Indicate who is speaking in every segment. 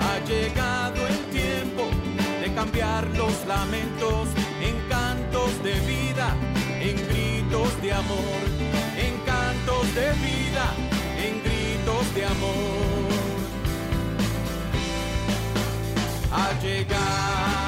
Speaker 1: Ha llegado el tiempo de cambiar los lamentos en cantos de vida, en gritos de amor, en cantos de vida, en gritos de amor. Ha llegado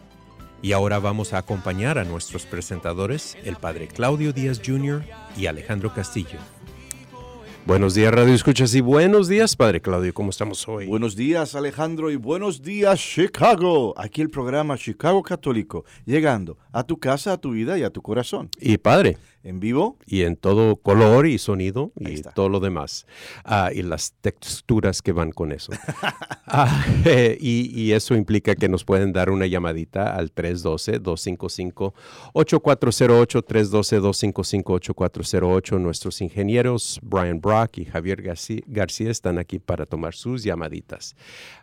Speaker 2: Y ahora vamos a acompañar a nuestros presentadores, el padre Claudio Díaz Jr. y Alejandro Castillo. Buenos días, Radio Escuchas, y buenos días, padre Claudio. ¿Cómo estamos hoy?
Speaker 3: Buenos días Alejandro y buenos días Chicago. Aquí el programa Chicago Católico, llegando a tu casa, a tu vida y a tu corazón.
Speaker 2: Y padre,
Speaker 3: En vivo,
Speaker 2: y en todo color y sonido y todo lo demás. Ah, y las texturas que van con eso. Ah, eh, y, y eso implica que nos pueden dar una llamadita al 312-255-8408, 312-255-8408. Nuestros ingenieros Brian Brock y Javier García están aquí para tomar sus llamaditas.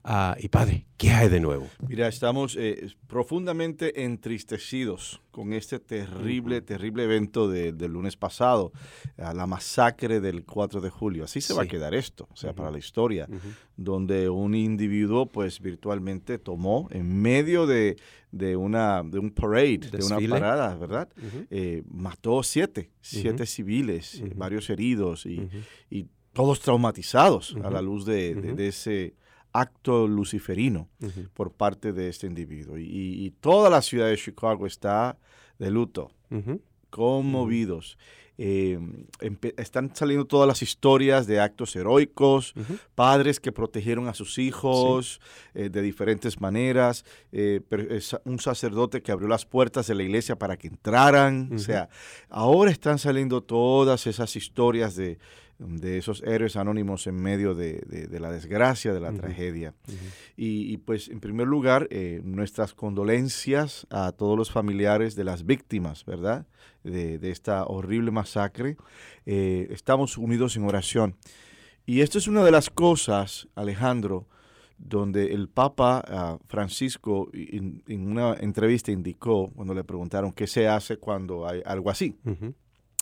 Speaker 2: Ah, y padre, ¿qué hay de nuevo?
Speaker 3: mira, estamos eh, profundamente entristecidos con este terrible, terrible evento de- del lunes pasado, a la masacre del 4 de julio. Así se va a
Speaker 2: Sí.
Speaker 3: quedar esto, o sea, para la historia, donde un individuo pues virtualmente tomó en medio de, de una, de un parade, de una
Speaker 2: Desfile.
Speaker 3: parada, ¿verdad? Eh, mató siete, siete civiles, eh, varios heridos y, y todos traumatizados a la luz de, de- ese acto luciferino por parte de este individuo. Y, y toda la ciudad de Chicago está de luto,
Speaker 2: Ujú.
Speaker 3: Conmovidos. Eh, están saliendo todas las historias de actos heroicos, padres que protegieron a sus hijos eh, de diferentes maneras, eh, un sacerdote que abrió las puertas de la iglesia para que entraran. O sea, ahora están saliendo todas esas historias de, de esos héroes anónimos en medio de, de- de la desgracia, de la tragedia. Y, y, pues, en primer lugar, eh, nuestras condolencias a todos los familiares de las víctimas, ¿verdad? De, de esta horrible masacre. Eh, estamos unidos en oración. Y esto es una de las cosas, Alejandro, donde el Papa ah, Francisco en, en una entrevista indicó, cuando le preguntaron qué se hace cuando hay algo así,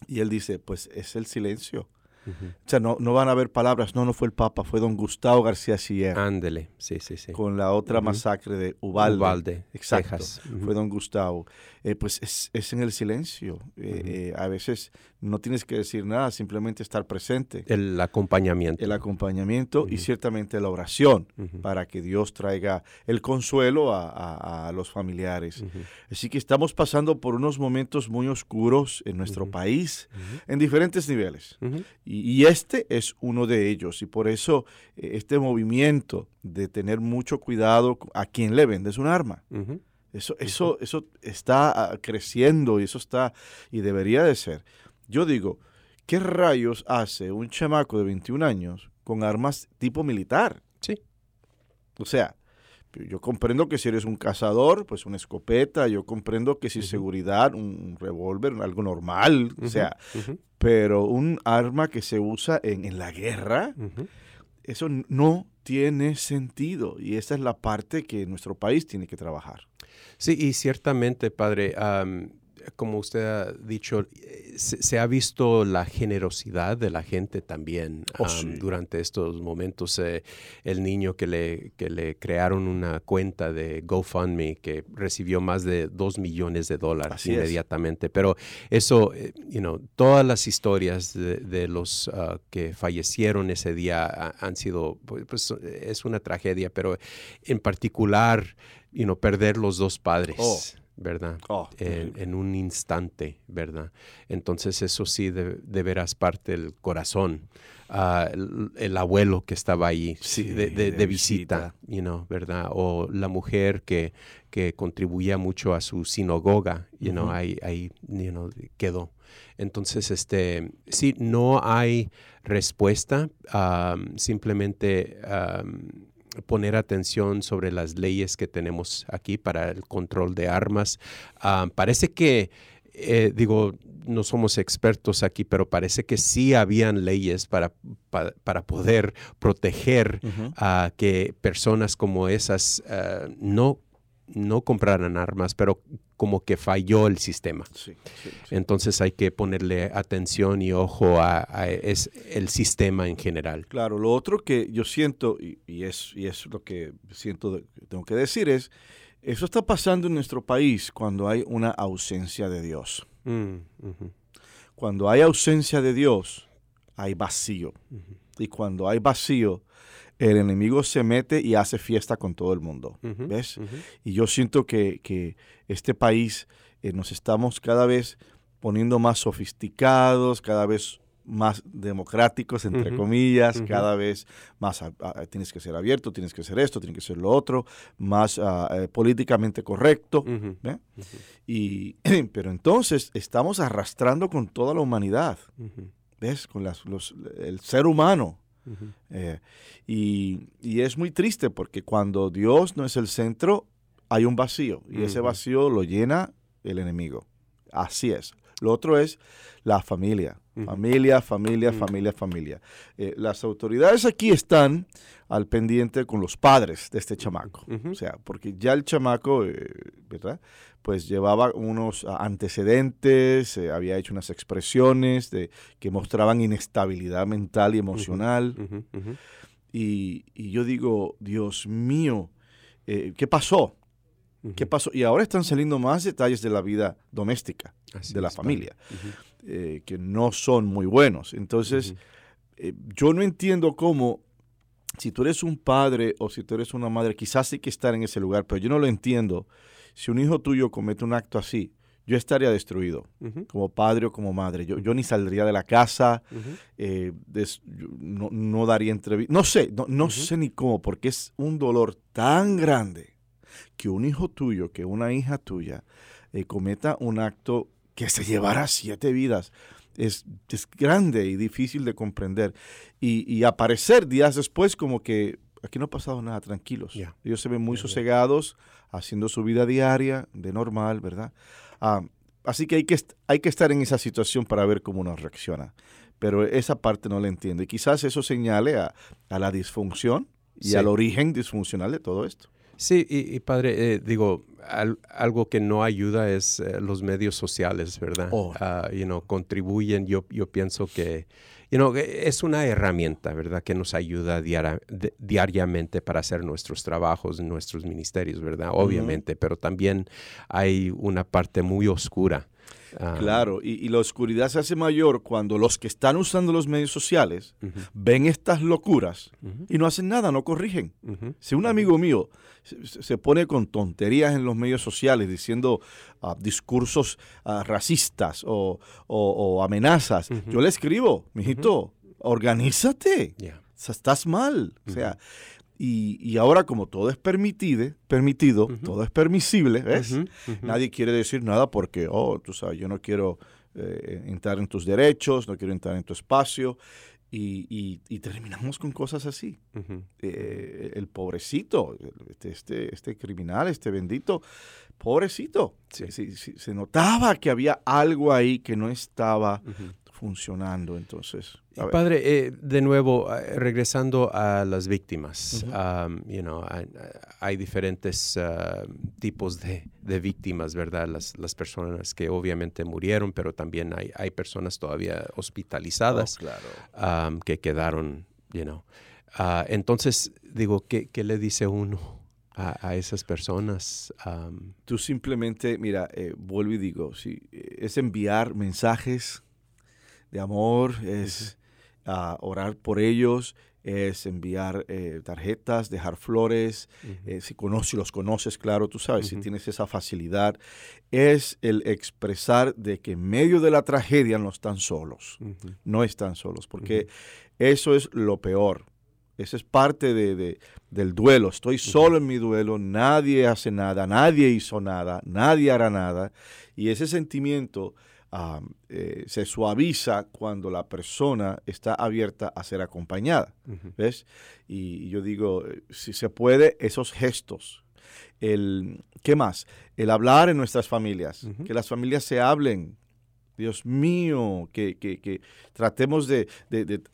Speaker 3: y él dice, pues es el silencio. O sea, no, no van a haber palabras, no, no fue el Papa, fue don Gustavo García Siller
Speaker 2: Ándele, sí, sí, sí.
Speaker 3: con la otra masacre de Ubalde.
Speaker 2: Uvalde,
Speaker 3: Exacto.
Speaker 2: Texas.
Speaker 3: Fue don Gustavo. Eh, pues es, es en el silencio. Eh, eh, a veces no tienes que decir nada, simplemente estar presente.
Speaker 2: El acompañamiento.
Speaker 3: El acompañamiento y ciertamente la oración para que Dios traiga el consuelo a, a- a los familiares. Así que estamos pasando por unos momentos muy oscuros en nuestro país, en diferentes niveles. Y, y este es uno de ellos. Y por eso eh, este movimiento de tener mucho cuidado a quien le vendes un arma. Eso, eso, eso está ah, creciendo y eso está, y debería de ser. Yo digo, ¿qué rayos hace un chamaco de 21 años con armas tipo militar?
Speaker 2: Sí.
Speaker 3: O sea, yo comprendo que si eres un cazador, pues una escopeta, yo comprendo que si seguridad, un revólver, algo normal, o sea, pero un arma que se usa en, la guerra, eso no tiene sentido y esa es la parte que nuestro país tiene que trabajar.
Speaker 2: Sí, y ciertamente, padre, como usted ha dicho, eh, se, ha visto la generosidad de la gente también
Speaker 3: oh,
Speaker 2: durante estos momentos. Eh, el niño que le, que le crearon una cuenta de GoFundMe que recibió más de dos millones de dólares inmediatamente. Pero eso, eh, you know, todas las historias de, los ah, que fallecieron ese día han sido, pues, pues, es una tragedia, pero en particular, you know, perder los dos padres.
Speaker 3: Oh.
Speaker 2: ¿Verdad? Oh, en, un instante, ¿verdad? Entonces eso sí de, veras parte del corazón. Ah, el, abuelo que estaba ahí de, visita, You know, ¿verdad? O la mujer que, que contribuía mucho a su sinagoga, you know, ahí, ahí you know, quedó. Entonces, este, sí, no hay respuesta, simplemente poner atención sobre las leyes que tenemos aquí para el control de armas. Ah, parece que, eh, digo, no somos expertos aquí, pero parece que sí habían leyes para, para, poder proteger a que personas como esas ah, no no compraran armas, pero como que falló el sistema. Entonces hay que ponerle atención y ojo a, es el sistema en general.
Speaker 3: Claro, lo otro que yo siento, y, es, y es lo que siento, tengo que decir, es, eso está pasando en nuestro país cuando hay una ausencia de Dios. Mm, cuando hay ausencia de Dios, hay vacío. Y cuando hay vacío, el enemigo se mete y hace fiesta con todo el mundo. ¿Ves? Y yo siento que, este país eh, nos estamos cada vez poniendo más sofisticados, cada vez más democráticos, entre comillas, cada vez más tienes que ser abierto, tienes que ser esto, tienes que ser lo otro, más ah, eh, políticamente correcto. Y, pero entonces estamos arrastrando con toda la humanidad, ¿ves? Con las, el ser humano. Eh, y, es muy triste porque cuando Dios no es el centro, hay un vacío y ese vacío lo llena el enemigo. Así es. Lo otro es la familia. Familia, familia, familia, familia. Eh, las autoridades aquí están al pendiente con los padres de este chamaco. O sea, porque ya el chamaco, eh, ¿verdad? Pues llevaba unos antecedentes, eh, había hecho unas expresiones de, que mostraban inestabilidad mental y emocional. Y, yo digo, Dios mío, ¿qué pasó? ¿Qué pasó? Y ahora están saliendo más detalles de la vida doméstica, de la familia. Eh, que no son muy buenos. Entonces, eh, yo no entiendo cómo, si tú eres un padre o si tú eres una madre, quizás hay que estar en ese lugar, pero yo no lo entiendo. Si un hijo tuyo comete un acto así, yo estaría destruido como padre o como madre. Yo, yo ni saldría de la casa, eh, no, daría entrevista. No sé, no, no sé ni cómo, porque es un dolor tan grande que un hijo tuyo, que una hija tuya cometa un acto que se llevara siete vidas. Es, grande y difícil de comprender. Y, aparecer días después como que aquí no ha pasado nada, tranquilos. Ellos se ven muy sosegados, haciendo su vida diaria, de normal, ¿verdad? Ah, así que hay, que hay que estar en esa situación para ver cómo uno reacciona. Pero esa parte no la entiendo. Y quizás eso señale a, la disfunción y al origen disfuncional de todo esto.
Speaker 2: Sí, y, padre, eh, digo, algo que no ayuda es eh, los medios sociales, ¿verdad?
Speaker 3: Oh.
Speaker 2: Ah, you know, contribuyen, yo, yo pienso que, you know, es una herramienta, ¿verdad? Que nos ayuda diariamente para hacer nuestros trabajos, nuestros ministerios, ¿verdad? Obviamente, pero también hay una parte muy oscura
Speaker 3: Ah. Claro, y, la oscuridad se hace mayor cuando los que están usando los medios sociales ven estas locuras y no hacen nada, no corrigen. Si un amigo mío se, pone con tonterías en los medios sociales diciendo ah, discursos ah, racistas o, amenazas, yo le escribo, mijito, organízate. estás mal. O sea, y, ahora como todo es permitido, permitido todo es permisible, ¿ves? Nadie quiere decir nada porque, oh, tú sabes, yo no quiero eh, entrar en tus derechos, no quiero entrar en tu espacio. y, y, terminamos con cosas así. Eh, el pobrecito, este, este, este, criminal, este bendito, pobrecito. se notaba que había algo ahí que no estaba funcionando. Entonces,
Speaker 2: padre, eh, de nuevo, eh, regresando a las víctimas, you know, hay, diferentes ah, tipos de, víctimas, ¿verdad? Las, las, personas que obviamente murieron, pero también hay, hay personas todavía hospitalizadas
Speaker 3: oh,
Speaker 2: que quedaron, you know. Ah, entonces, digo, ¿qué, ¿qué, le dice uno? A, esas personas.
Speaker 3: Tú simplemente, mira, eh, vuelvo y digo, si es enviar mensajes de amor, es ah, orar por ellos, es enviar eh, tarjetas, dejar flores, eh, si, conoces, los conoces, claro, tú sabes, si tienes esa facilidad, es el expresar de que en medio de la tragedia no están solos, no están solos, porque eso es lo peor. Eso es parte de, del duelo. Estoy solo en mi duelo, nadie hace nada, nadie hizo nada, nadie hará nada. Y ese sentimiento eh, se suaviza cuando la persona está abierta a ser acompañada. ¿Ves? Y yo digo, eh, si se puede, esos gestos. El, ¿Qué más? El hablar en nuestras familias, que las familias se hablen. Dios mío, que, que, tratemos de,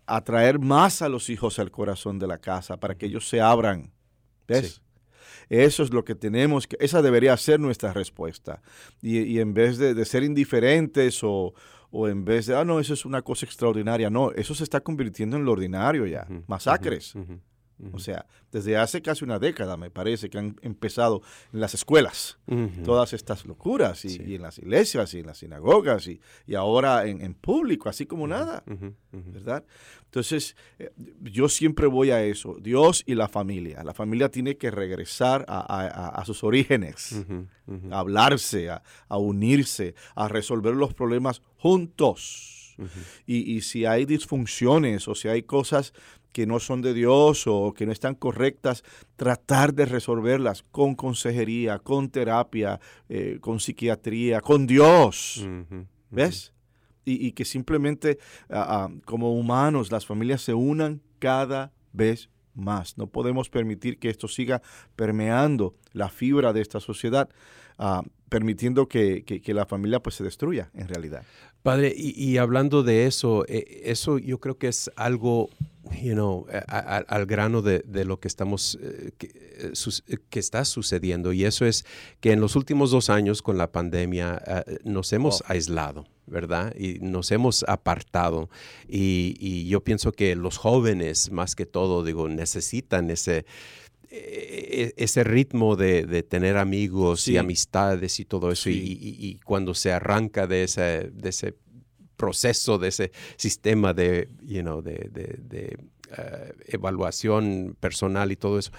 Speaker 3: atraer más a los hijos al corazón de la casa para que ellos se abran. ¿Ves? Eso es lo que tenemos, que, esa debería ser nuestra respuesta. Y, en vez de, ser indiferentes o, en vez de, ah, no, eso es una cosa extraordinaria, no, eso se está convirtiendo en lo ordinario ya. Masacres. O sea, desde hace casi una década me parece que han empezado en las escuelas todas estas locuras y, en las iglesias y en las sinagogas y, ahora en, público, así como nada, ¿verdad? Entonces, eh, yo siempre voy a eso, Dios y la familia. La familia tiene que regresar a, sus orígenes, a hablarse, a, unirse, a resolver los problemas juntos. y, y si hay disfunciones o si hay cosas que no son de Dios o que no están correctas, tratar de resolverlas con consejería, con terapia, eh, con psiquiatría, con Dios. ¿Ves? Y, que simplemente como humanos las familias se unan cada vez más. No podemos permitir que esto siga permeando la fibra de esta sociedad, ah, permitiendo que, la familia pues se destruya en realidad.
Speaker 2: Padre, y, hablando de eso, eh, eso yo creo que es algo you know, al grano de, lo que estamos eh, eh, que, está sucediendo. Y eso es que en los últimos dos años con la pandemia eh, nos hemos oh. aislado verdad y nos hemos apartado. Y, yo pienso que los jóvenes más que todo digo necesitan ese e, ese ritmo de, tener amigos y amistades y todo eso. Y, cuando se arranca de ese, de ese proceso, de ese sistema de, you know, de, de, eh, evaluación personal y todo eso,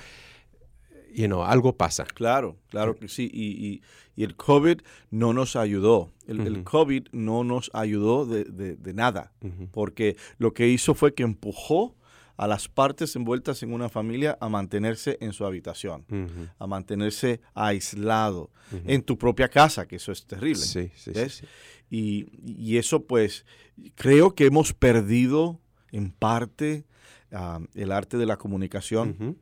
Speaker 2: you know, algo pasa.
Speaker 3: Claro, claro que sí. Y, y, el COVID no nos ayudó. El, COVID no nos ayudó de, de, nada, porque lo que hizo fue que empujó a las partes envueltas en una familia a mantenerse en su habitación, a mantenerse aislado en tu propia casa, que eso es terrible. Sí, sí, sí, y, eso pues creo que hemos perdido en parte ah, el arte de la comunicación,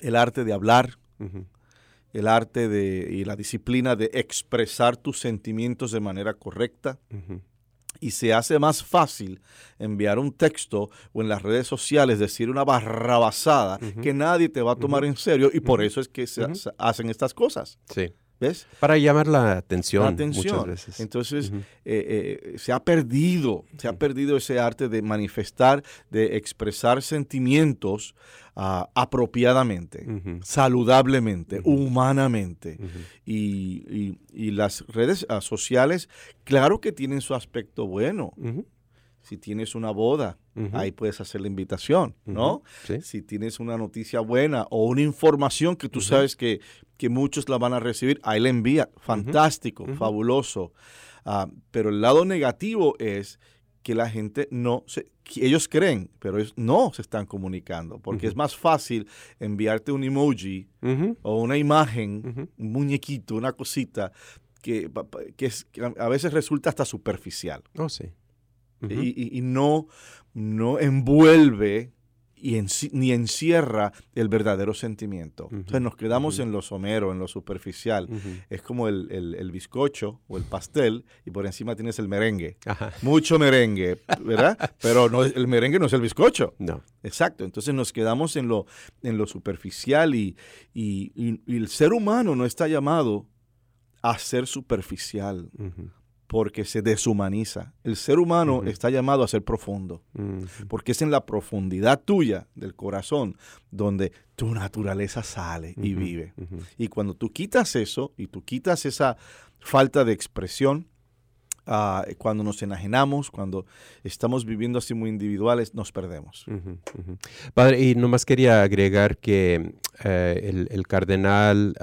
Speaker 3: el arte de hablar, el arte de, y la disciplina de expresar tus sentimientos de manera correcta. Y se hace más fácil enviar un texto o en las redes sociales decir una barrabasada que nadie te va a tomar en serio y por eso es que se hacen estas cosas.
Speaker 2: Sí. ¿Ves? Para llamar la atención, muchas veces.
Speaker 3: Entonces, eh, eh, se ha perdido, se ha perdido ese arte de manifestar, de expresar sentimientos ah, apropiadamente, saludablemente, humanamente. Y, las redes ah, sociales, claro que tienen su aspecto bueno si tienes una boda, ahí puedes hacer la invitación, ¿no? Si tienes una noticia buena o una información que tú sabes que, muchos la van a recibir, ahí la envía. Fantástico, fabuloso. Ah, pero el lado negativo es que la gente no se, ellos creen, pero no se están comunicando, porque es más fácil enviarte un emoji o una imagen, un muñequito, una cosita, que, que, a veces resulta hasta superficial.
Speaker 2: Oh, sí.
Speaker 3: Y, no, no envuelve y ni encierra el verdadero sentimiento. Entonces nos quedamos en lo somero, en lo superficial. Es como el, bizcocho o el pastel y por encima tienes el merengue. Mucho merengue, ¿verdad? Pero no, el merengue no es el bizcocho.
Speaker 2: No.
Speaker 3: Exacto. Entonces nos quedamos en lo, en lo superficial y, y, el ser humano no está llamado a ser superficial porque se deshumaniza. El ser humano está llamado a ser profundo, porque es en la profundidad tuya, del corazón, donde tu naturaleza sale y vive. Y cuando tú quitas eso y tú quitas esa falta de expresión, ah, cuando nos enajenamos, cuando estamos viviendo así muy individuales, nos perdemos.
Speaker 2: Padre, y nomás quería agregar que eh, el, cardenal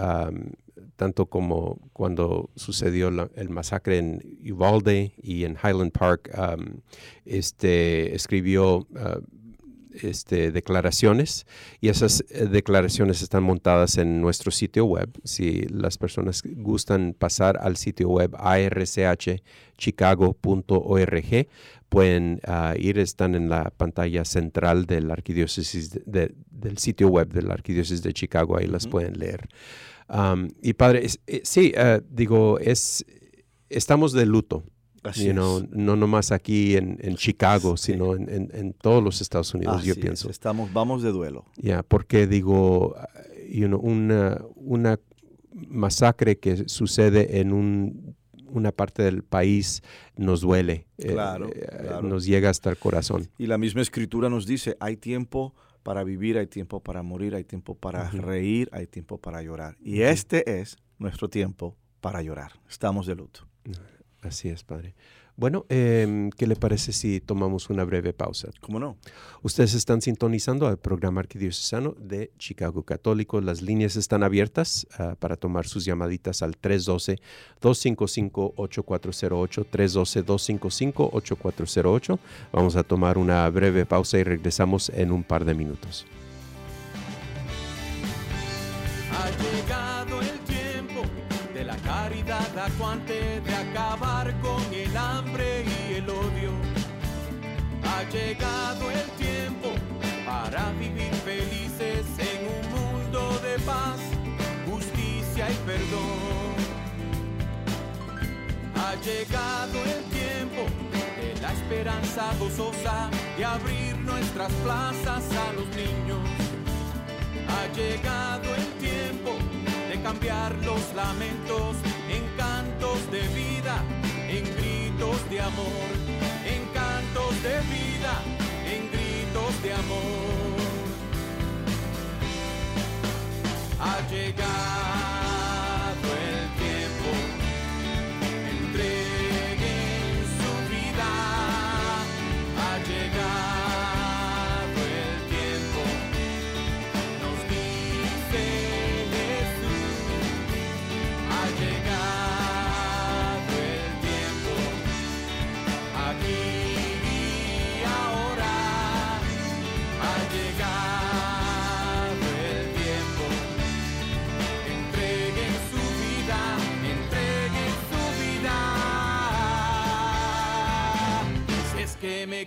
Speaker 2: tanto como cuando sucedió el masacre en Uvalde y en Highland Park, um, este, escribió uh, este, declaraciones. Y esas eh, declaraciones están montadas en nuestro sitio web. Si las personas gustan pasar al sitio web archchicago.org, pueden uh, ir, están en la pantalla central del arquidiócesis del sitio web de la arquidiócesis de Chicago, ahí las pueden leer y padre, eh, sí, eh, digo, es, estamos de luto. no nomás aquí en, Chicago, sino en, todos los Estados Unidos, yo pienso.
Speaker 3: estamos, vamos de duelo.
Speaker 2: Ya, porque digo, una, una masacre que sucede en un, una parte del país nos duele,
Speaker 3: eh, claro,
Speaker 2: nos llega hasta el corazón.
Speaker 3: Y la misma escritura nos dice, hay tiempo para vivir, hay tiempo para morir, hay tiempo para reír, hay tiempo para llorar. Y este es nuestro tiempo para llorar. Estamos de luto.
Speaker 2: Así es, Padre. Bueno, em, ¿qué le parece si tomamos una breve pausa?
Speaker 3: ¿Cómo no?
Speaker 2: Ustedes están sintonizando al programa arquidiocesano de Chicago Católico. Las líneas están abiertas ah, para tomar sus llamaditas al 312-255-8408, 312-255-8408. Vamos a tomar una breve pausa y regresamos en un par de minutos.
Speaker 1: Ha llegado el tiempo de la caridad acuante llegado el tiempo para vivir felices en un mundo de paz, justicia y perdón. Ha llegado el tiempo de la esperanza gozosa de abrir nuestras plazas a los niños. Ha llegado el tiempo de cambiar los lamentos en cantos de vida en gritos de amor, cantos de vida, en gritos de amor. Ha llegado.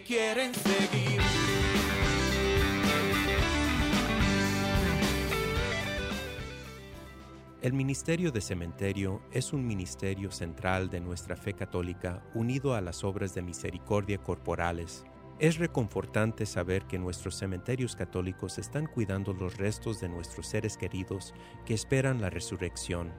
Speaker 1: Quieren seguir.
Speaker 2: El Ministerio de Cementerio es un ministerio central de nuestra fe católica unido a las obras de misericordia corporales. Es reconfortante saber que nuestros cementerios católicos están cuidando los restos de nuestros seres queridos que esperan la resurrección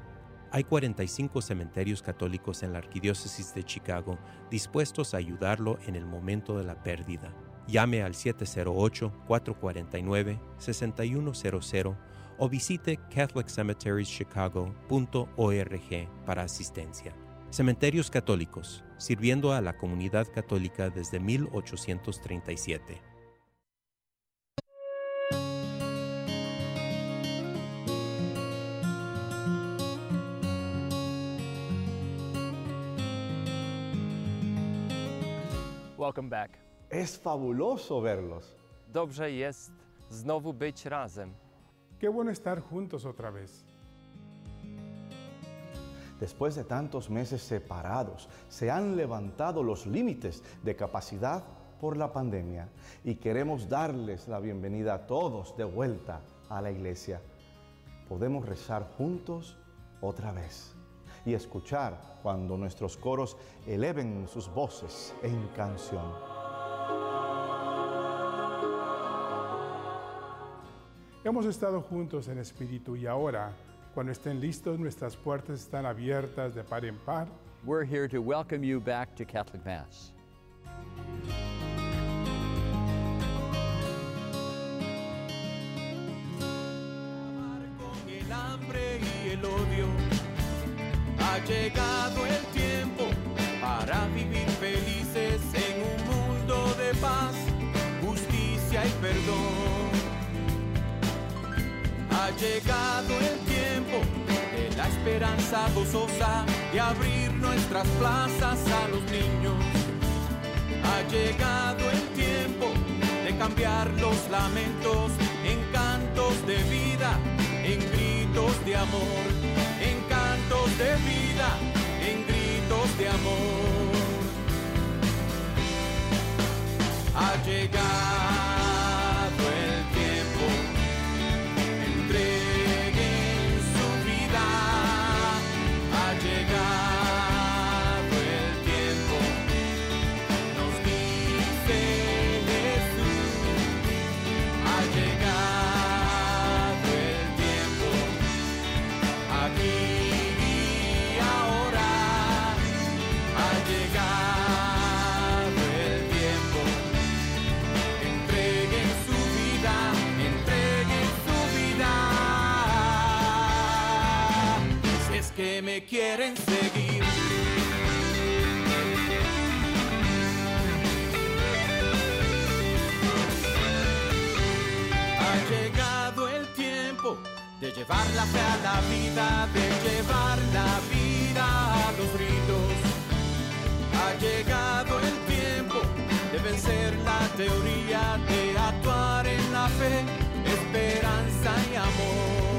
Speaker 2: hay 45 cementerios católicos en la Arquidiócesis de Chicago dispuestos a ayudarlo en el momento de la pérdida. Llame al 708-449-6100 o visite catholiccemeterieschicago.org para asistencia. Cementerios Católicos, sirviendo a la comunidad católica desde 1837.
Speaker 4: Welcome back.
Speaker 3: Es fabuloso verlos.
Speaker 4: Dobrze jest znowu być razem.
Speaker 5: Qué bueno estar juntos otra vez.
Speaker 3: Después de tantos meses separados, se han levantado los límites de capacidad por la pandemia y queremos darles la bienvenida a todos de vuelta a la iglesia. Podemos rezar juntos otra vez y escuchar cuando nuestros coros eleven sus voces en canción.
Speaker 5: Hemos estado juntos en espíritu y ahora, cuando estén listos, nuestras puertas están abiertas de par en par.
Speaker 4: We're here to welcome you back to Catholic Mass.
Speaker 1: con el hambre y el odio. Ha llegado el tiempo para vivir felices en un mundo de paz, justicia y perdón. Ha llegado el tiempo de la esperanza gozosa de abrir nuestras plazas a los niños. Ha llegado el tiempo de cambiar los lamentos en cantos de vida, en gritos de amor, de vida, en gritos de amor. Ha llegado quieren seguir. Ha llegado el tiempo de llevar la fe a la vida, de llevar la vida a los ritos. Ha llegado el tiempo de vencer la teoría, de actuar en la fe, esperanza y amor.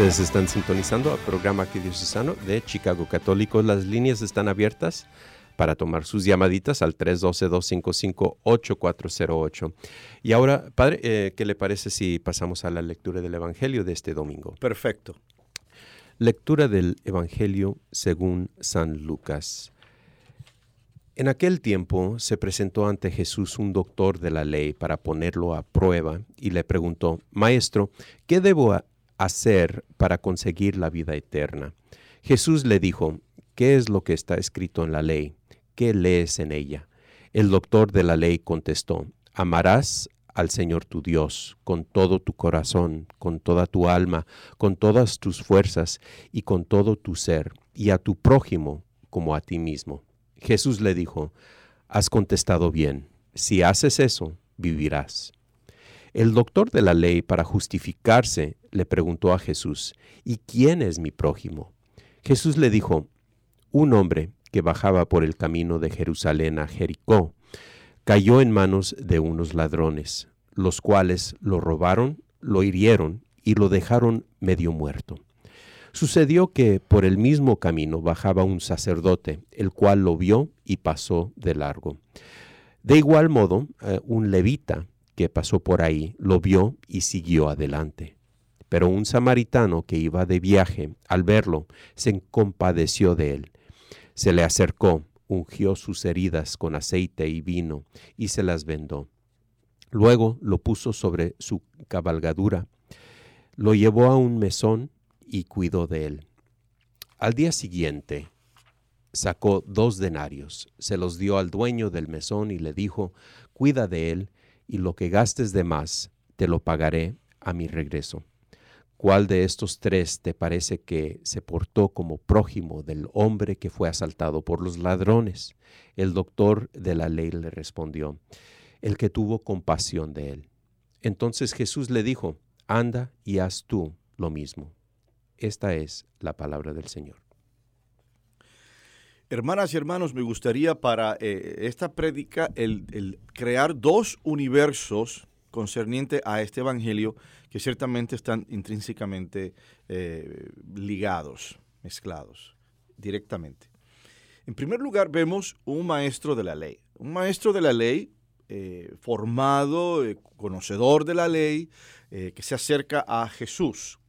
Speaker 1: Ustedes
Speaker 2: están sintonizando al programa arquidiocesano de Chicago Católico. Las líneas están abiertas para tomar sus llamaditas al 312-255-8408. Y ahora, Padre, eh, ¿qué le parece si pasamos a la lectura del Evangelio de este domingo?
Speaker 3: Perfecto.
Speaker 2: Lectura del Evangelio según San Lucas. En aquel tiempo se presentó ante Jesús un doctor de la ley para ponerlo a prueba y le preguntó, Maestro, ¿qué debo hacer para conseguir la vida eterna? Jesús le dijo, ¿qué es lo que está escrito en la ley? ¿Qué lees en ella? El doctor de la ley contestó, amarás al Señor tu Dios con todo tu corazón, con toda tu alma, con todas tus fuerzas y con todo tu ser, y a tu prójimo como a ti mismo. Jesús le dijo, has contestado bien, si haces eso, vivirás. El doctor de la ley, para justificarse, le preguntó a Jesús, ¿y quién es mi prójimo? Jesús le dijo, un hombre que bajaba por el camino de Jerusalén a Jericó, cayó en manos de unos ladrones, los cuales lo robaron, lo hirieron y lo dejaron medio muerto. Sucedió que por el mismo camino bajaba un sacerdote, el cual lo vio y pasó de largo. De igual modo, eh, un levita que pasó por ahí lo vio y siguió adelante. Pero un samaritano que iba de viaje, al verlo, se compadeció de él. Se le acercó, ungió sus heridas con aceite y vino y se las vendó. Luego lo puso sobre su cabalgadura, lo llevó a un mesón y cuidó de él. Al día siguiente sacó dos denarios, se los dio al dueño del mesón y le dijo, cuida de él y lo que gastes de más te lo pagaré a mi regreso. ¿Cuál de estos tres te parece que se portó como prójimo del hombre que fue asaltado por los ladrones? El doctor de la ley le respondió, el que tuvo compasión de él. Entonces Jesús le dijo, anda y haz tú lo mismo. Esta es la palabra del Señor.
Speaker 3: Hermanas y hermanos, me gustaría para eh, esta prédica el, crear dos universos concerniente a este Evangelio que ciertamente están intrínsecamente eh, ligados, mezclados directamente. En primer lugar, vemos un maestro de la ley, un maestro de la ley eh, formado, conocedor de la ley, que se acerca a Jesús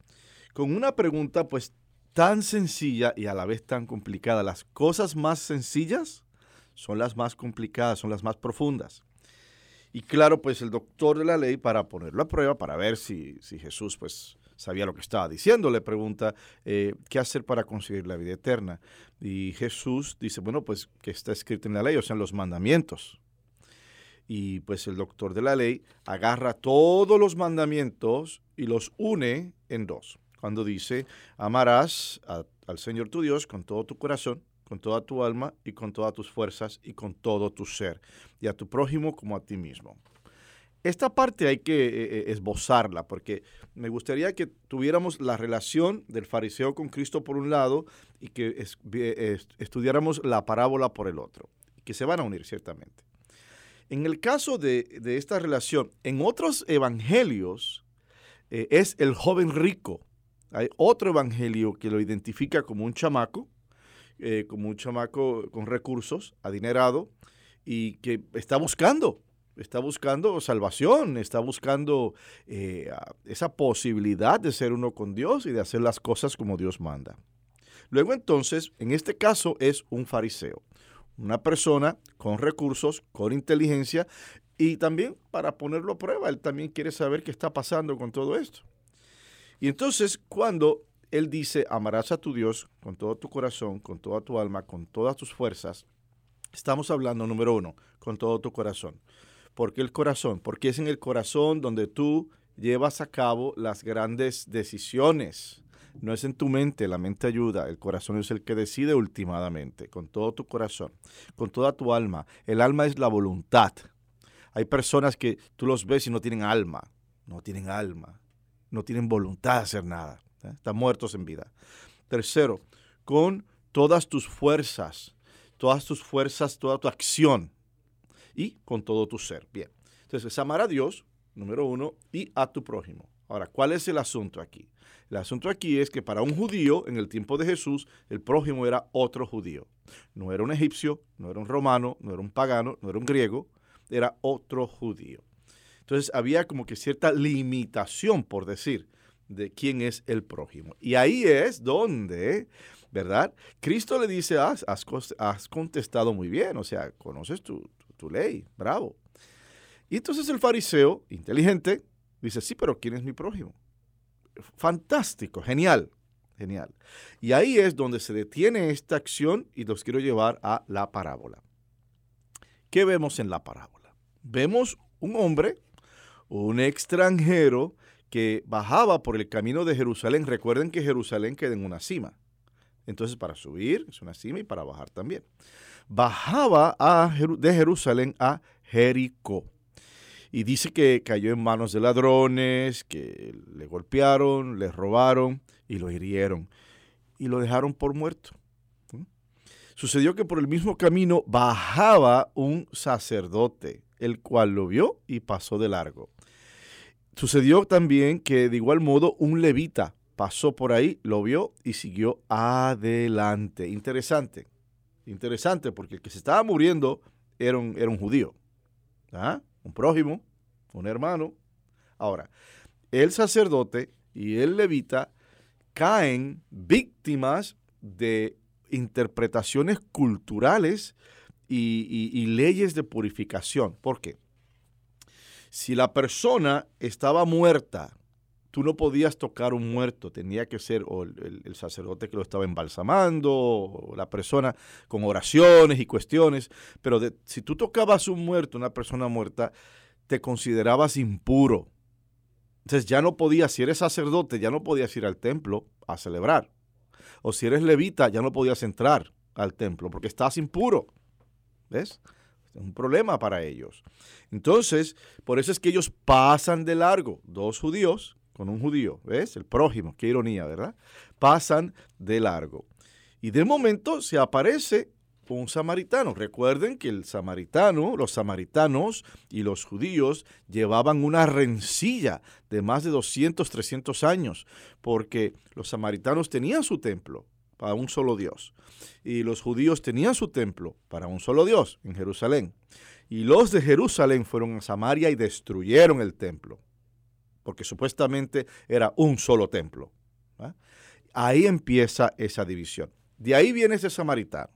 Speaker 3: con una pregunta pues tan sencilla y a la vez tan complicada. Las cosas más sencillas son las más complicadas, son las más profundas. Y claro, pues el doctor de la ley, para ponerlo a prueba, para ver si, Jesús pues sabía lo que estaba diciendo, le pregunta, eh, ¿qué hacer para conseguir la vida eterna? Y Jesús dice, bueno, pues que está escrito en la ley, o sea, en los mandamientos. Y pues el doctor de la ley agarra todos los mandamientos y los une en dos. Cuando dice, amarás al Señor tu Dios con todo tu corazón, con toda tu alma y con todas tus fuerzas y con todo tu ser, y a tu prójimo como a ti mismo. Esta parte hay que eh, eh, esbozarla porque me gustaría que tuviéramos la relación del fariseo con Cristo por un lado y que estudiáramos la parábola por el otro, que se van a unir ciertamente. En el caso de, esta relación, en otros evangelios eh, es el joven rico. Hay otro evangelio que lo identifica como un chamaco eh, como un chamaco con recursos, adinerado, y que está buscando, está buscando salvación, está buscando eh, esa posibilidad de ser uno con Dios y de hacer las cosas como Dios manda. Luego entonces, en este caso es un fariseo, una persona con recursos, con inteligencia y también para ponerlo a prueba, él también quiere saber qué está pasando con todo esto. Y entonces cuando él dice, amarás a tu Dios con todo tu corazón, con toda tu alma, con todas tus fuerzas. Estamos hablando, número uno, con todo tu corazón. ¿Por qué el corazón? Porque es en el corazón donde tú llevas a cabo las grandes decisiones. No es en tu mente, la mente ayuda, el corazón es el que decide últimamente, con todo tu corazón, con toda tu alma. El alma es la voluntad. Hay personas que tú los ves y no tienen alma, no tienen alma, no tienen voluntad de hacer nada. ¿eh? están muertos en vida. Tercero, con todas tus fuerzas, todas tus fuerzas, toda tu acción y con todo tu ser. Bien, entonces es amar a Dios, número uno, y a tu prójimo. Ahora, ¿cuál es el asunto aquí? El asunto aquí es que para un judío, en el tiempo de Jesús, el prójimo era otro judío. No era un egipcio, no era un romano, no era un pagano, no era un griego, era otro judío. Entonces había como que cierta limitación, por decir, de quién es el prójimo. Y ahí es donde, ¿verdad? Cristo le dice, has, contestado muy bien, o sea, conoces tu, ley, bravo. Y entonces el fariseo, inteligente, dice, sí, pero ¿quién es mi prójimo? Fantástico, genial, genial. Y ahí es donde se detiene esta acción y los quiero llevar a la parábola. ¿Qué vemos en la parábola? Vemos un hombre, un extranjero, que bajaba por el camino de Jerusalén. Recuerden que Jerusalén queda en una cima. Entonces, para subir es una cima y para bajar también. Bajaba de Jerusalén a Jericó. Y dice que cayó en manos de ladrones, que le golpearon, le robaron y lo hirieron. Y lo dejaron por muerto. Sucedió que por el mismo camino bajaba un sacerdote, el cual lo vio y pasó de largo. Sucedió también que de igual modo un levita pasó por ahí, lo vio y siguió adelante. Interesante, interesante, porque el que se estaba muriendo era un, era un judío, ¿ah? un prójimo, un hermano. Ahora, el sacerdote y el levita caen víctimas de interpretaciones culturales y, leyes de purificación. ¿Por qué? Si la persona estaba muerta, tú no podías tocar un muerto, tenía que ser el, sacerdote que lo estaba embalsamando, o la persona con oraciones y cuestiones, pero si tú tocabas un muerto, una persona muerta, te considerabas impuro. Entonces ya no podías, si eres sacerdote, ya no podías ir al templo a celebrar. O si eres levita, ya no podías entrar al templo porque estás impuro. ¿Ves? Es un problema para ellos. Entonces, por eso es que ellos pasan de largo, dos judíos con un judío, ¿ves? El prójimo, qué ironía, ¿verdad? Pasan de largo. Y de momento se aparece un samaritano. Recuerden que el samaritano, los samaritanos y los judíos llevaban una rencilla de más de 200, 300 años, porque los samaritanos tenían su templo para un solo Dios. Y los judíos tenían su templo para un solo Dios en Jerusalén. Y los de Jerusalén fueron a Samaria y destruyeron el templo, porque supuestamente era un solo templo. Ahí empieza esa división. De ahí viene ese samaritano.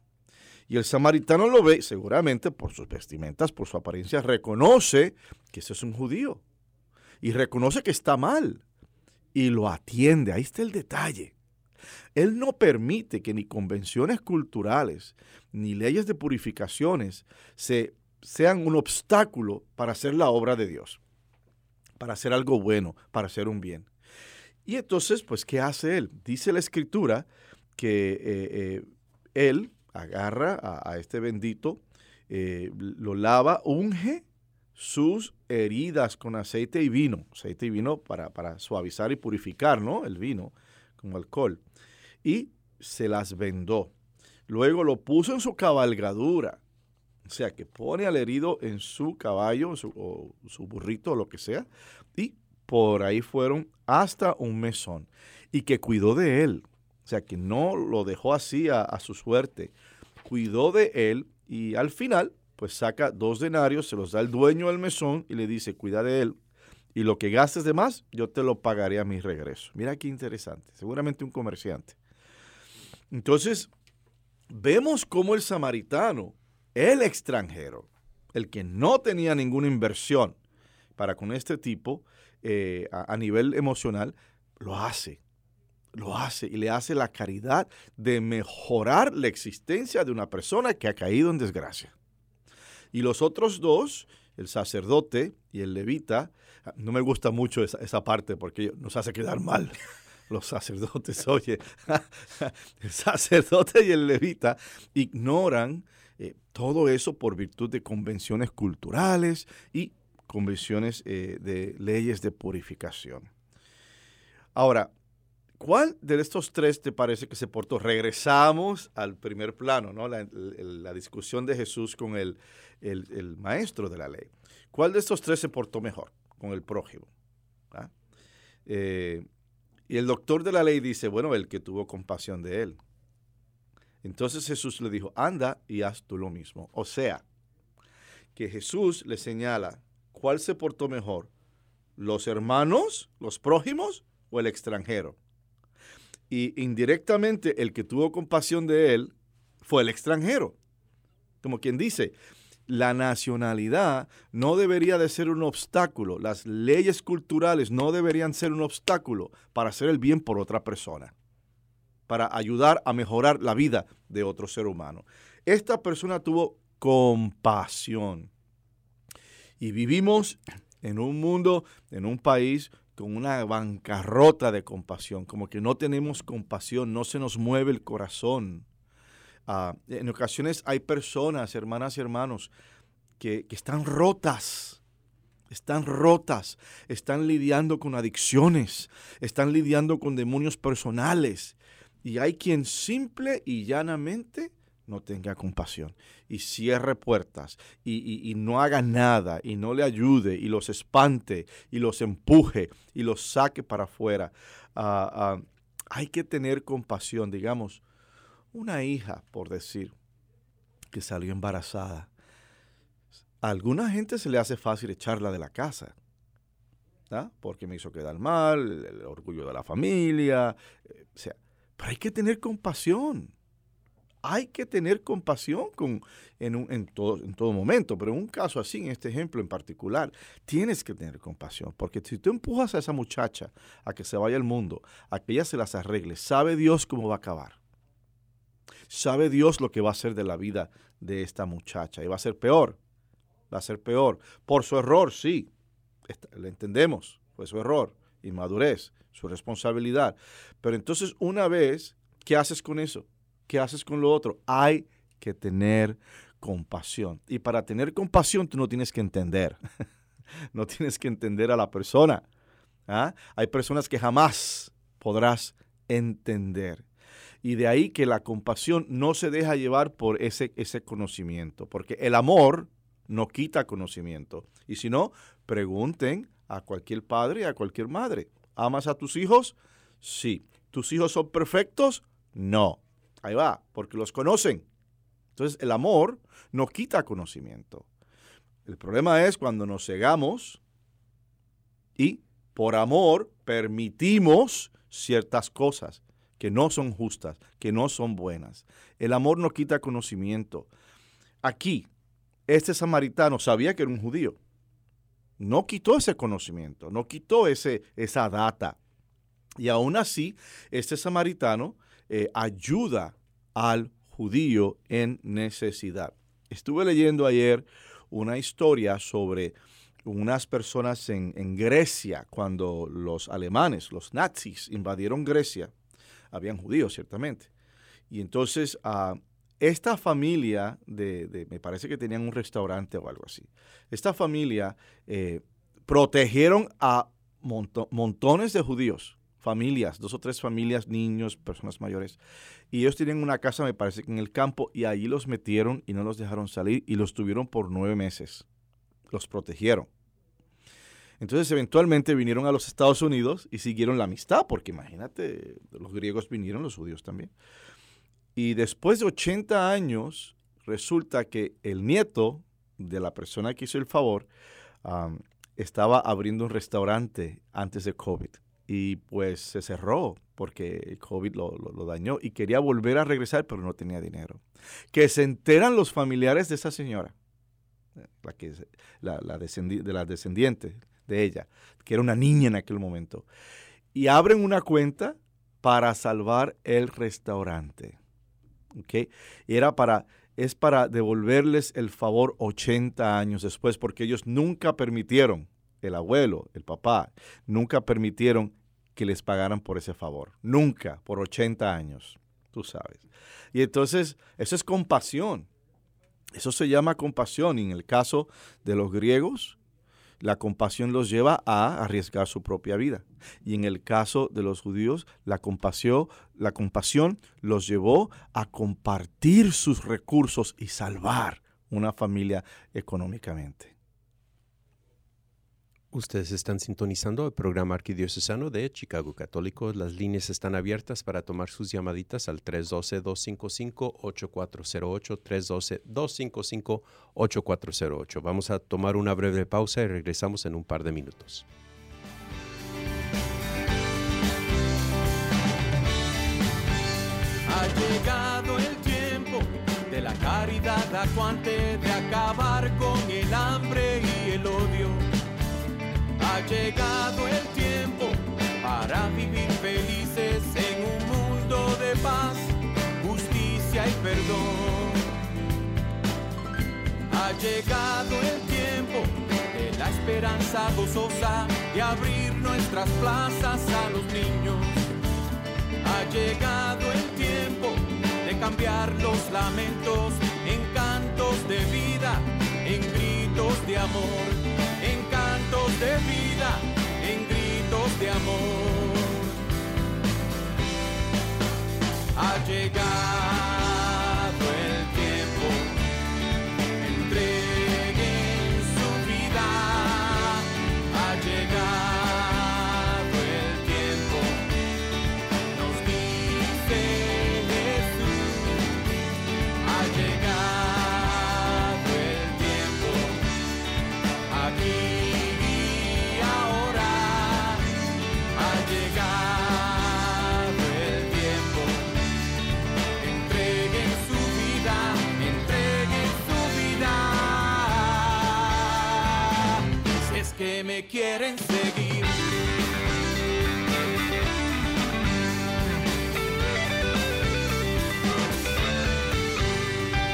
Speaker 3: Y el samaritano lo ve, seguramente por sus vestimentas, por su apariencia, reconoce que ese es un judío. Y reconoce que está mal. Y lo atiende. Ahí está el detalle. Él no permite que ni convenciones culturales ni leyes de purificaciones se, sean un obstáculo para hacer la obra de Dios, para hacer algo bueno, para hacer un bien. Y entonces, pues, ¿qué hace él? Dice la escritura que eh, eh, él agarra a, este bendito, eh, lo lava, unge sus heridas con aceite y vino, aceite y vino para, para suavizar y purificar, ¿no? El vino como alcohol y se las vendó. Luego lo puso en su cabalgadura. O sea, que pone al herido en su caballo o su burrito o lo que sea. Y por ahí fueron hasta un mesón. Y que cuidó de él. O sea, que no lo dejó así a, a su suerte. Cuidó de él y al final, pues saca dos denarios, se los da el dueño del mesón y le dice, cuida de él, y lo que gastes de más, yo te lo pagaré a mi regreso. Mira qué interesante, seguramente un comerciante. Entonces, vemos cómo el samaritano, el extranjero, el que no tenía ninguna inversión para con este tipo eh, a, nivel emocional, lo hace. Lo hace y le hace la caridad de mejorar la existencia de una persona que ha caído en desgracia. Y los otros dos, el sacerdote y el levita, no me gusta mucho esa, esa parte porque nos hace quedar mal los sacerdotes, oye, el sacerdote y el levita ignoran eh, todo eso por virtud de convenciones culturales y convenciones eh, de leyes de purificación. Ahora, ¿cuál de estos tres te parece que se portó? Regresamos al primer plano, ¿no? la, discusión de Jesús con el, maestro de la ley. ¿Cuál de estos tres se portó mejor con el prójimo? ¿Ah? Eh, y el doctor de la ley dice, bueno, el que tuvo compasión de él. Entonces Jesús le dijo, anda y haz tú lo mismo. O sea, que Jesús le señala cuál se portó mejor, los hermanos, los prójimos o el extranjero. Y indirectamente el que tuvo compasión de él fue el extranjero. Como quien dice, la nacionalidad no debería de ser un obstáculo, las leyes culturales no deberían ser un obstáculo para hacer el bien por otra persona, para ayudar a mejorar la vida de otro ser humano. Esta persona tuvo compasión. Y vivimos en un mundo, en un país con una bancarrota de compasión, como que no tenemos compasión, no se nos mueve el corazón Ah, en ocasiones hay personas, hermanas y hermanos, que, están rotas, están rotas, están lidiando con adicciones, están lidiando con demonios personales. Y hay quien simple y llanamente no tenga compasión y cierre puertas y, no haga nada y no le ayude y los espante y los empuje y los saque para afuera. Ah, ah, hay que tener compasión, digamos, una hija, por decir, que salió embarazada. A alguna gente se le hace fácil echarla de la casa, porque me hizo quedar mal, el, orgullo de la familia, eh, o sea, pero hay que tener compasión. Hay que tener compasión con, en, en, todo, en todo momento, pero en un caso así, en este ejemplo en particular, tienes que tener compasión, porque si tú empujas a esa muchacha a que se vaya al mundo, a que ella se las arregle, sabe Dios cómo va a acabar. Sabe Dios lo que va a hacer de la vida de esta muchacha y va a ser peor, va a ser peor. Por su error, sí, le entendemos, fue su error, inmadurez, su responsabilidad. Pero entonces una vez, ¿qué haces con eso? ¿Qué haces con lo otro? Hay que tener compasión. Y para tener compasión tú no tienes que entender. no tienes que entender a la persona. ¿ah? Hay personas que jamás podrás entender. Y de ahí que la compasión no se deja llevar por ese, ese conocimiento, porque el amor no quita conocimiento. Y si no, pregunten a cualquier padre y a cualquier madre. ¿Amas a tus hijos? Sí. ¿Tus hijos son perfectos? No. Ahí va, porque los conocen. Entonces el amor no quita conocimiento. El problema es cuando nos cegamos y por amor permitimos ciertas cosas que no son justas, que no son buenas. El amor no quita conocimiento. Aquí, este samaritano sabía que era un judío. No quitó ese conocimiento, no quitó ese, esa data. Y aún así, este samaritano eh, ayuda al judío en necesidad. Estuve leyendo ayer una historia sobre unas personas en, Grecia cuando los alemanes, los nazis, invadieron Grecia. Habían judíos, ciertamente. Y entonces ah, esta familia de, me parece que tenían un restaurante o algo así. Esta familia eh, protegieron a montones de judíos familias, dos o tres familias, niños, personas mayores. Y ellos tienen una casa, me parece que en el campo, y allí los metieron y no los dejaron salir y los tuvieron por nueve meses. Los protegieron. Entonces eventualmente vinieron a los Estados Unidos y siguieron la amistad, porque imagínate, los griegos vinieron, los judíos también. Y después de 80 años, resulta que el nieto de la persona que hizo el favor estaba abriendo un restaurante antes de COVID y pues se cerró porque el COVID lo, dañó y quería volver a regresar, pero no tenía dinero. Que se enteran los familiares de esa señora, la que la, de las descendientes de ella, que era una niña en aquel momento, y abren una cuenta para salvar el restaurante. ¿okay? Era para, es para devolverles el favor 80 años después, porque ellos nunca permitieron el abuelo, el papá, nunca permitieron que les pagaran por ese favor. Nunca, por 80 años, tú sabes. Y entonces, eso es compasión. Eso se llama compasión. Y en el caso de los griegos, la compasión los lleva a arriesgar su propia vida. Y en el caso de los judíos, la compasión, la compasión los llevó a compartir sus recursos y salvar una familia económicamente.
Speaker 2: Ustedes están sintonizando el programa arquidiocesano de Chicago Católico. Las líneas están abiertas para tomar sus llamaditas al 312-255-8408, 312-255-8408. Vamos a tomar una breve pausa y regresamos en un par de minutos.
Speaker 1: Ha llegado el tiempo de la caridad acuante, de acabar con el hambre y el odio llegado el tiempo para vivir felices en un mundo de paz, justicia y perdón. Ha llegado el tiempo de la esperanza gozosa de abrir nuestras plazas a los niños. Ha llegado el tiempo de cambiar los lamentos en cantos de vida, en gritos de amor, en cantos de vida de amor. Ha llegado. Me quieren seguir.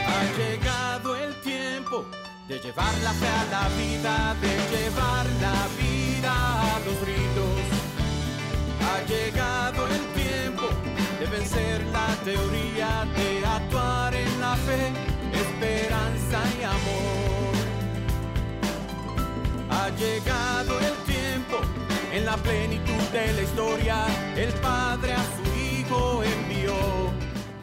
Speaker 1: Ha llegado el tiempo de llevar la fe a la vida, de llevar la vida a los ritos. Ha llegado el tiempo de vencer la teoría, de actuar en la fe, esperanza Llegado el tiempo, en la plenitud de la historia, el Padre a su Hijo envió.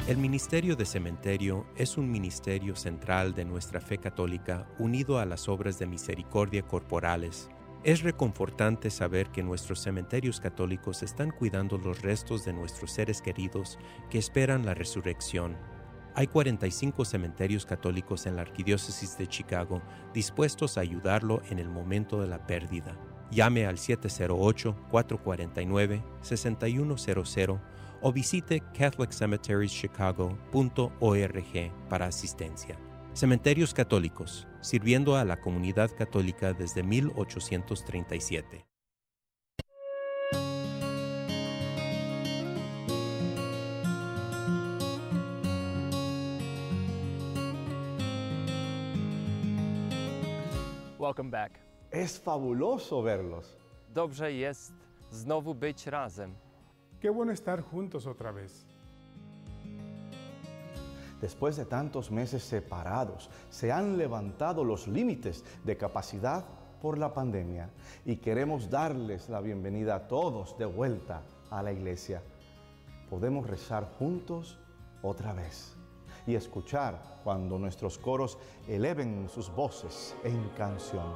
Speaker 2: El Ministerio de Cementerio es un ministerio central de nuestra fe católica unido a las obras de misericordia corporales. Es reconfortante saber que nuestros cementerios católicos están cuidando los restos de nuestros seres queridos que esperan la resurrección. Hay 45 cementerios católicos en la Arquidiócesis de Chicago dispuestos a ayudarlo en el momento de la pérdida. Llame al 708-449-6100 o visite catholiccemeterieschicago.org para asistencia. Cementerios Católicos, sirviendo a la comunidad católica desde 1837.
Speaker 6: Welcome back.
Speaker 3: Es fabuloso verlos.
Speaker 6: Dobrze jest znowu być razem.
Speaker 5: Qué bueno estar juntos otra vez.
Speaker 3: Después de tantos meses separados, se han levantado los límites de capacidad por la pandemia y queremos darles la bienvenida a todos de vuelta a la iglesia. Podemos rezar juntos otra vez y escuchar cuando nuestros coros eleven sus voces en canción.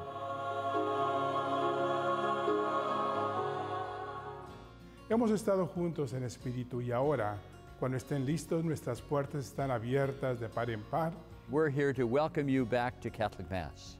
Speaker 5: Hemos estado juntos en espíritu y ahora, cuando estén listos, nuestras puertas están abiertas de par en par.
Speaker 4: We're here to welcome you back to Catholic Mass.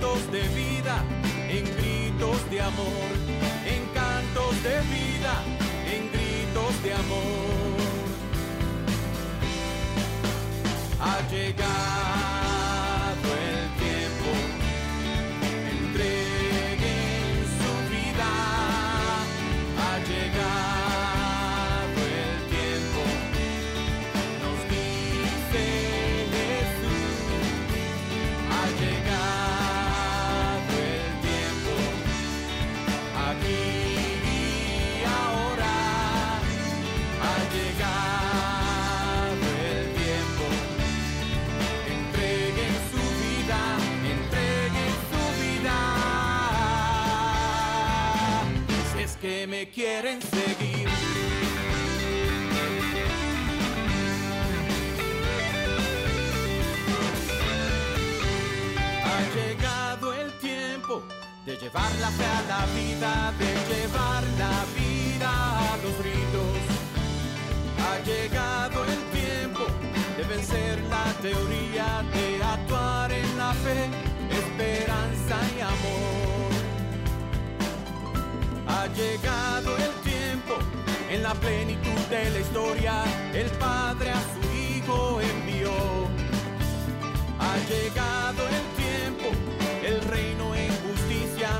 Speaker 1: en cantos de vida, en gritos de amor, en cantos de vida, en gritos de amor. Ha llegado quieren seguir. Ha llegado el tiempo de llevar la fe a la vida, de llevar la vida a los ritos. Ha llegado el tiempo de vencer la teoría, de actuar en la fe, esperanza y amor. Ha llegado el tiempo, en la plenitud de la historia, el Padre a su Hijo envió. Ha llegado el tiempo, el reino en justicia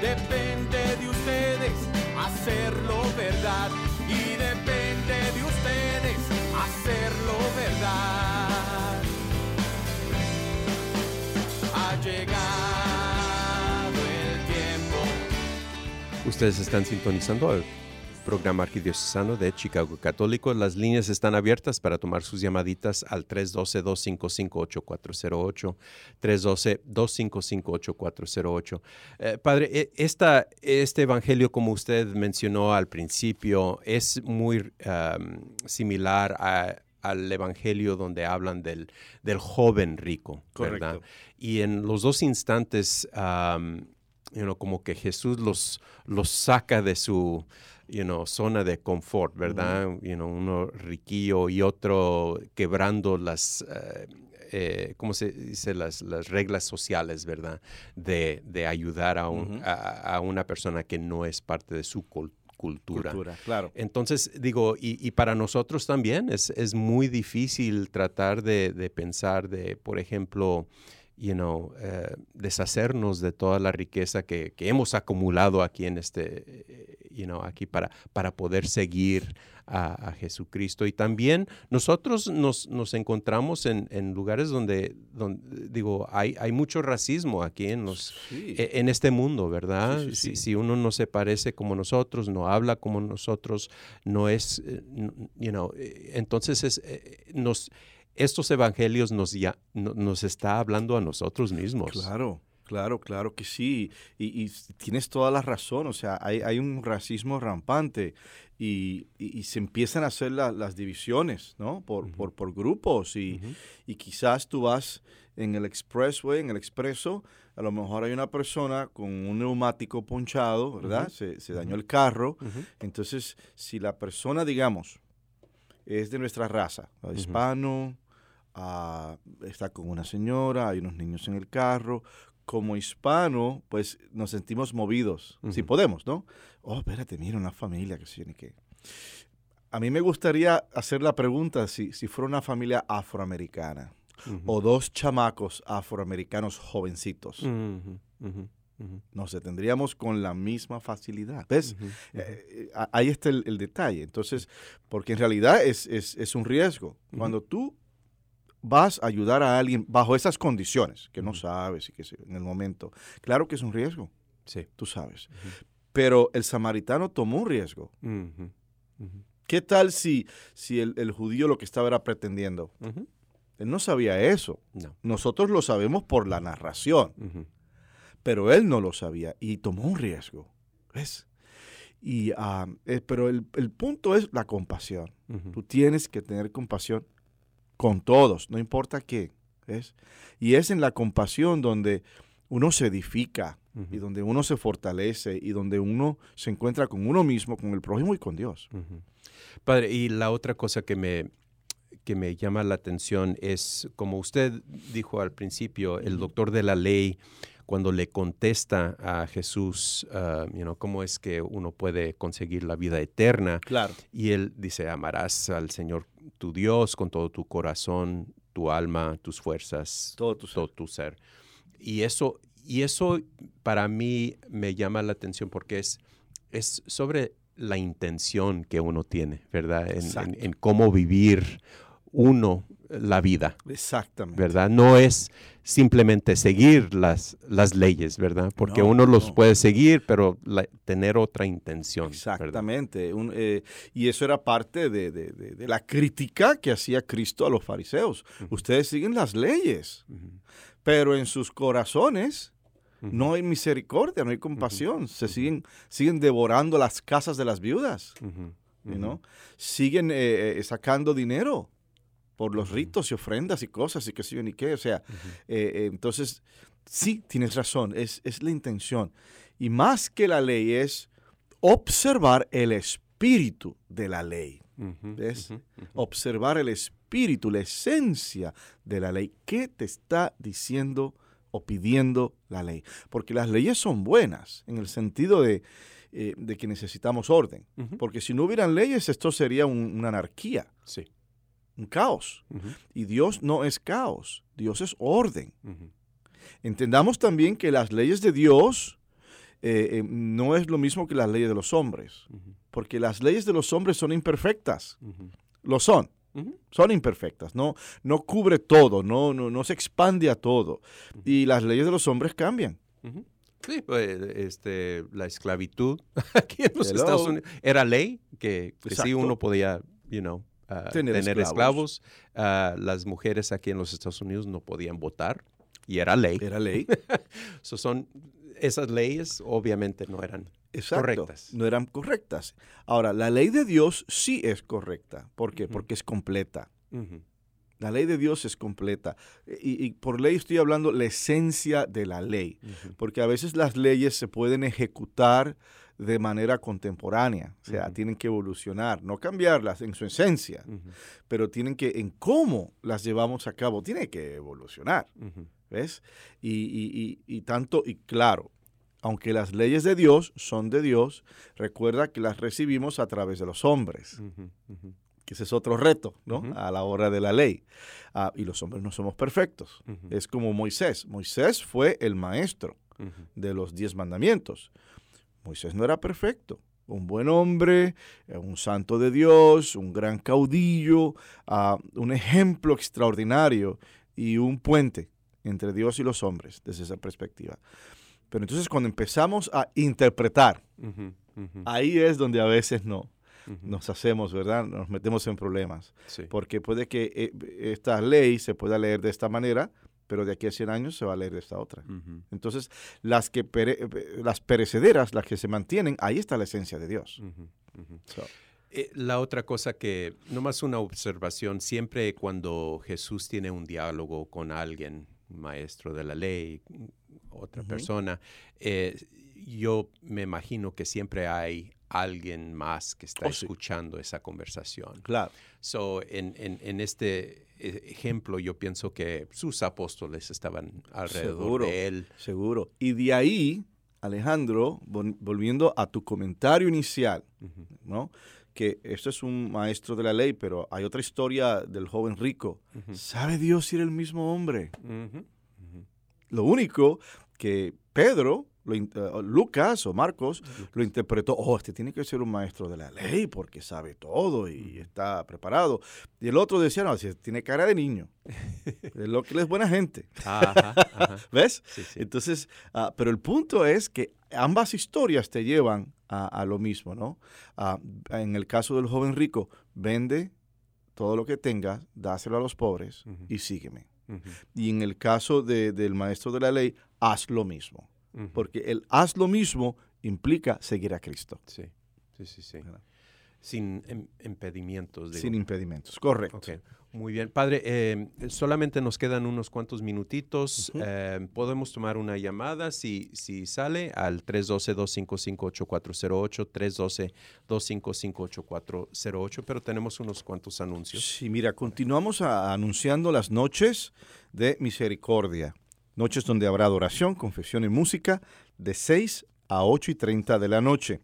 Speaker 1: depende de ustedes hacerlo verdad y depende de ustedes hacerlo verdad. Ha llegado
Speaker 2: Ustedes están sintonizando al programa arquidiocesano de Chicago Católico. Las líneas están abiertas para tomar sus llamaditas al 312-255-8408, 312-255-8408. Eh, padre, e, esta, este evangelio, como usted mencionó al principio, es muy um, similar a al Evangelio donde hablan del, del joven rico, ¿verdad? Y en los dos instantes, um, you know, como que Jesús los, los saca de su you know, zona de confort, ¿verdad? you know, uno riquillo y otro quebrando las... eh, eh, ¿cómo se dice? Las, las reglas sociales, ¿verdad? De, de ayudar a, un- a, a una persona que no es parte de su cul- cultura.
Speaker 3: Cultura, claro.
Speaker 2: Entonces, digo, y, y para nosotros también es, es muy difícil tratar de, de pensar de, por ejemplo, you know, eh, deshacernos de toda la riqueza que, que hemos acumulado aquí en este, eh, you know, aquí para, para poder seguir a, a Jesucristo. Y también nosotros nos, nos encontramos en, en lugares donde, donde, digo, hay, hay mucho racismo aquí en los,
Speaker 3: Sí.
Speaker 2: e- en este mundo, ¿verdad?
Speaker 3: Sí, sí,
Speaker 2: Si, si uno no se parece como nosotros, no habla como nosotros, no es, eh, you know, entonces es, nos, estos evangelios nos, ya, no- nos está hablando a nosotros mismos.
Speaker 3: Claro, claro, claro que sí. Y, y tienes toda la razón. O sea, hay, hay un racismo rampante y, y- y se empiezan a hacer la- las divisiones, ¿no? Por, por, por grupos. Y, quizás tú vas en el expressway, en el expreso, a lo mejor hay una persona con un neumático ponchado, ¿verdad? se, se dañó el carro. Entonces, si la persona, digamos, es de nuestra raza, ¿no? hispano, ah, está con una señora, hay unos niños en el carro, como hispano, pues nos sentimos movidos, si podemos, ¿no? Oh, espérate, mira, una familia que se tiene que... A mí me gustaría hacer la pregunta si, si fuera una familia afroamericana o dos chamacos afroamericanos jovencitos,
Speaker 2: ujú,
Speaker 3: nos detendríamos con la misma facilidad. ¿Ves? Eh, eh, ahí está el, el detalle. Entonces, porque en realidad es, es- es un riesgo. Cuando tú vas a ayudar a alguien bajo esas condiciones, que no sabes y que en el momento, claro que es un riesgo,
Speaker 2: Sí.
Speaker 3: tú sabes. Pero el samaritano tomó un riesgo. ¿Qué tal si, si el, el judío lo que estaba era pretendiendo? Él no sabía eso.
Speaker 2: No.
Speaker 3: Nosotros lo sabemos por la narración. Pero él no lo sabía y tomó un riesgo. ¿Ves? Y, ah, eh, pero el, el punto es la compasión. Tú tienes que tener compasión con todos, no importa qué. ¿Ves? Y es en la compasión donde uno se edifica y donde uno se fortalece y donde uno se encuentra con uno mismo, con el prójimo y con Dios.
Speaker 2: Padre, y la otra cosa que me, que me llama la atención es, como usted dijo al principio, el doctor de la ley, cuando le contesta a Jesús, ah, you know, cómo es que uno puede conseguir la vida eterna,
Speaker 3: Claro.
Speaker 2: y él dice, amarás al Señor tu Dios con todo tu corazón, tu alma, tus fuerzas,
Speaker 3: Todo tu ser.
Speaker 2: todo tu ser. Y eso, y eso para mí me llama la atención porque es, es sobre la intención que uno tiene, ¿verdad? En, en- en cómo vivir uno la vida,
Speaker 3: Exactamente.
Speaker 2: ¿verdad? No es simplemente seguir las, las leyes, ¿verdad? Porque
Speaker 3: No,
Speaker 2: uno los
Speaker 3: no.
Speaker 2: puede seguir, pero la- tener otra intención.
Speaker 3: Exactamente. Un, eh, y eso era parte de, de- de- de la crítica que hacía Cristo a los fariseos. Ustedes siguen las leyes, pero en sus corazones no hay misericordia, no hay compasión. Se siguen, siguen devorando las casas de las viudas, know? Siguen eh, eh, sacando dinero por los ritos y ofrendas y cosas y qué sé yo ni qué. O sea, eh, eh, entonces, sí, tienes razón, es, es la intención. Y más que la ley es observar el espíritu de la ley. ¿Ves? Observar el espíritu, la esencia de la ley. ¿Qué te está diciendo o pidiendo la ley? Porque las leyes son buenas en el sentido de, eh, de que necesitamos orden. Porque si no hubieran leyes, esto sería un- una anarquía,
Speaker 2: Sí.
Speaker 3: Un caos. Y Dios no es caos, Dios es orden. Entendamos también que las leyes de Dios eh, eh, no es lo mismo que las leyes de los hombres, porque las leyes de los hombres son imperfectas, lo son, son imperfectas, no, no cubre todo, no, no, no se expande a todo. Y las leyes de los hombres cambian.
Speaker 2: Sí, pues, este, la esclavitud aquí en los
Speaker 3: Hello.
Speaker 2: Estados Unidos era ley que, que sí uno podía, you know,
Speaker 3: Tener
Speaker 2: tener,
Speaker 3: esclavos.
Speaker 2: esclavos. Las mujeres aquí en los Estados Unidos no podían votar y era ley.
Speaker 3: Era ley.
Speaker 2: So, son esas leyes obviamente no eran
Speaker 3: Exacto.
Speaker 2: correctas.
Speaker 3: No eran correctas. Ahora, la ley de Dios sí es correcta. ¿Por qué? Porque es completa. La ley de Dios es completa. Y, y por ley estoy hablando la esencia de la ley. Porque a veces las leyes se pueden ejecutar de manera contemporánea. O sea, tienen que evolucionar, no cambiarlas en su esencia, pero tienen que, en cómo las llevamos a cabo, tiene que evolucionar. ¿Ves? Y, y- y- y tanto, y claro, aunque las leyes de Dios son de Dios, recuerda que las recibimos a través de los hombres, que ese es otro reto, ¿no? A la hora de la ley. Ah, y los hombres no somos perfectos. Es como Moisés. Moisés fue el maestro de los diez mandamientos. Moisés no era perfecto. Un buen hombre, eh, un santo de Dios, un gran caudillo, ah, un ejemplo extraordinario y un puente entre Dios y los hombres desde esa perspectiva. Pero entonces cuando empezamos a interpretar, ahí es donde a veces no nos hacemos, ¿verdad? Nos metemos en problemas.
Speaker 2: Sí.
Speaker 3: Porque puede que eh, esta ley se pueda leer de esta manera, pero de aquí a 100 años se va a leer de esta otra. Entonces, las, que pere- eh, las perecederas, las que se mantienen, ahí está la esencia de Dios. So,
Speaker 2: Eh, la otra cosa que, nomás una observación, siempre cuando Jesús tiene un diálogo con alguien, maestro de la ley, otra persona, eh, yo me imagino que siempre hay alguien más que está
Speaker 3: Oh, sí.
Speaker 2: escuchando esa conversación.
Speaker 3: claro.
Speaker 2: So, en, en- en este ejemplo, yo pienso que sus apóstoles estaban alrededor
Speaker 3: Seguro.
Speaker 2: de él.
Speaker 3: Seguro. Y de ahí, Alejandro, vol- volviendo a tu comentario inicial, ¿no? Que esto es un maestro de la ley, pero hay otra historia del joven rico. ¿Sabe Dios si era el mismo hombre? Lo único que Pedro, lo eh, Lucas o Marcos lo interpretó, oh, este tiene que ser un maestro de la ley porque sabe todo y está preparado. Y el otro decía, no, si tiene cara de niño. es lo que es buena gente.
Speaker 2: Ajá, ajá.
Speaker 3: ¿Ves?
Speaker 2: Sí, sí.
Speaker 3: Entonces, ah, pero el punto es que ambas historias te llevan a, a lo mismo, ¿no? Ah, en el caso del joven rico, vende todo lo que tengas, dáselo a los pobres y sígueme. Y en el caso de- del maestro de la ley, haz lo mismo. Porque el haz lo mismo implica seguir a Cristo.
Speaker 2: Sí, sí, sí, sí. Sin em- impedimentos. digo.
Speaker 3: Sin impedimentos. Correcto.
Speaker 2: Ok, muy bien. Padre, eh, solamente nos quedan unos cuantos minutitos.
Speaker 3: Ujú.
Speaker 2: Eh, podemos tomar una llamada si, si sale al 312-255-8408, 312-255-8408, pero tenemos unos cuantos anuncios.
Speaker 3: Sí, mira, continuamos a- anunciando las noches de misericordia. Noches donde habrá adoración, confesión y música de 6 a 8 y 30 de la noche.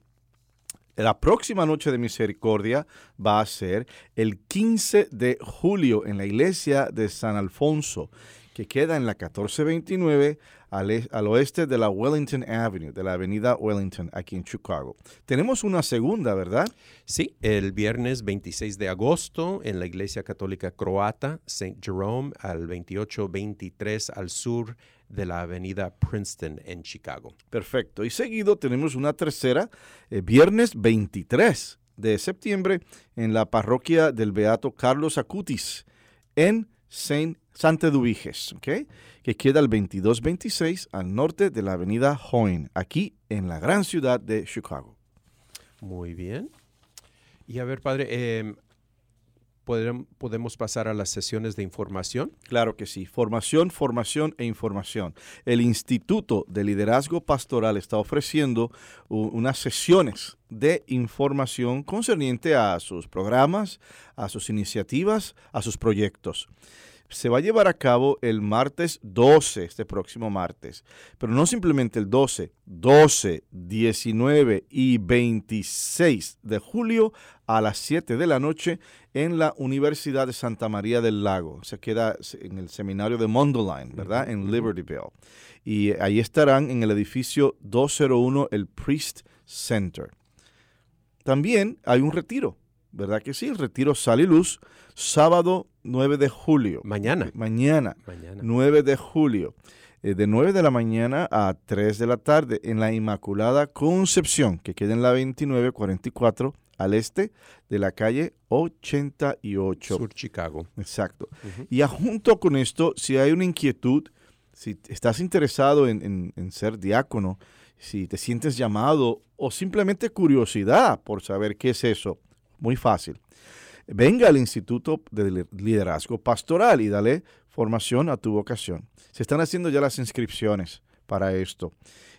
Speaker 3: La próxima noche de misericordia va a ser el 15 de julio en la iglesia de San Alfonso, que queda en la 1429 al, e- al oeste de la Wellington Avenue, de la avenida Wellington, aquí en Chicago. Tenemos una segunda, ¿verdad?
Speaker 2: Sí, el viernes 26 de agosto en la Iglesia Católica Croata, St. Jerome, al 2823 al sur de la avenida Princeton en Chicago.
Speaker 3: Perfecto. Y seguido tenemos una tercera, eh, viernes 23 de septiembre, en la parroquia del Beato Carlos Acutis, en Saint Santa Dubiges, ¿ok? que queda al 2226 al norte de la avenida Hoyne, aquí en la gran ciudad de Chicago.
Speaker 2: Muy bien. Y a ver, padre, eh, ¿podrem- ¿podemos pasar a las sesiones de información?
Speaker 3: Claro que sí. Formación, formación e información. El Instituto de Liderazgo Pastoral está ofreciendo unas sesiones de información concerniente a sus programas, a sus iniciativas, a sus proyectos. Se va a llevar a cabo el martes 12, este próximo martes, pero no simplemente el 12, 12, 19 y 26 de julio a las 7 de la noche en la Universidad de Santa María del Lago. Se queda en el seminario de Mundelein, ¿verdad? En Libertyville. Y ahí estarán en el edificio 201, el Priest Center. También hay un retiro, ¿verdad que sí? El retiro Sal y Luz, sábado 9 de julio.
Speaker 2: Mañana.
Speaker 3: Mañana,
Speaker 2: Mañana.
Speaker 3: 9 de julio. eh, de 9 de la mañana a 3 de la tarde en la Inmaculada Concepción, que queda en la 2944 al este de la calle 88.
Speaker 2: Sur Chicago.
Speaker 3: Exacto. Y junto con esto, si hay una inquietud, si estás interesado en, en- en ser diácono, si te sientes llamado o simplemente curiosidad por saber qué es eso, muy fácil. Venga al Instituto de Li- Liderazgo Pastoral y dale formación a tu vocación. Se están haciendo ya las inscripciones para esto.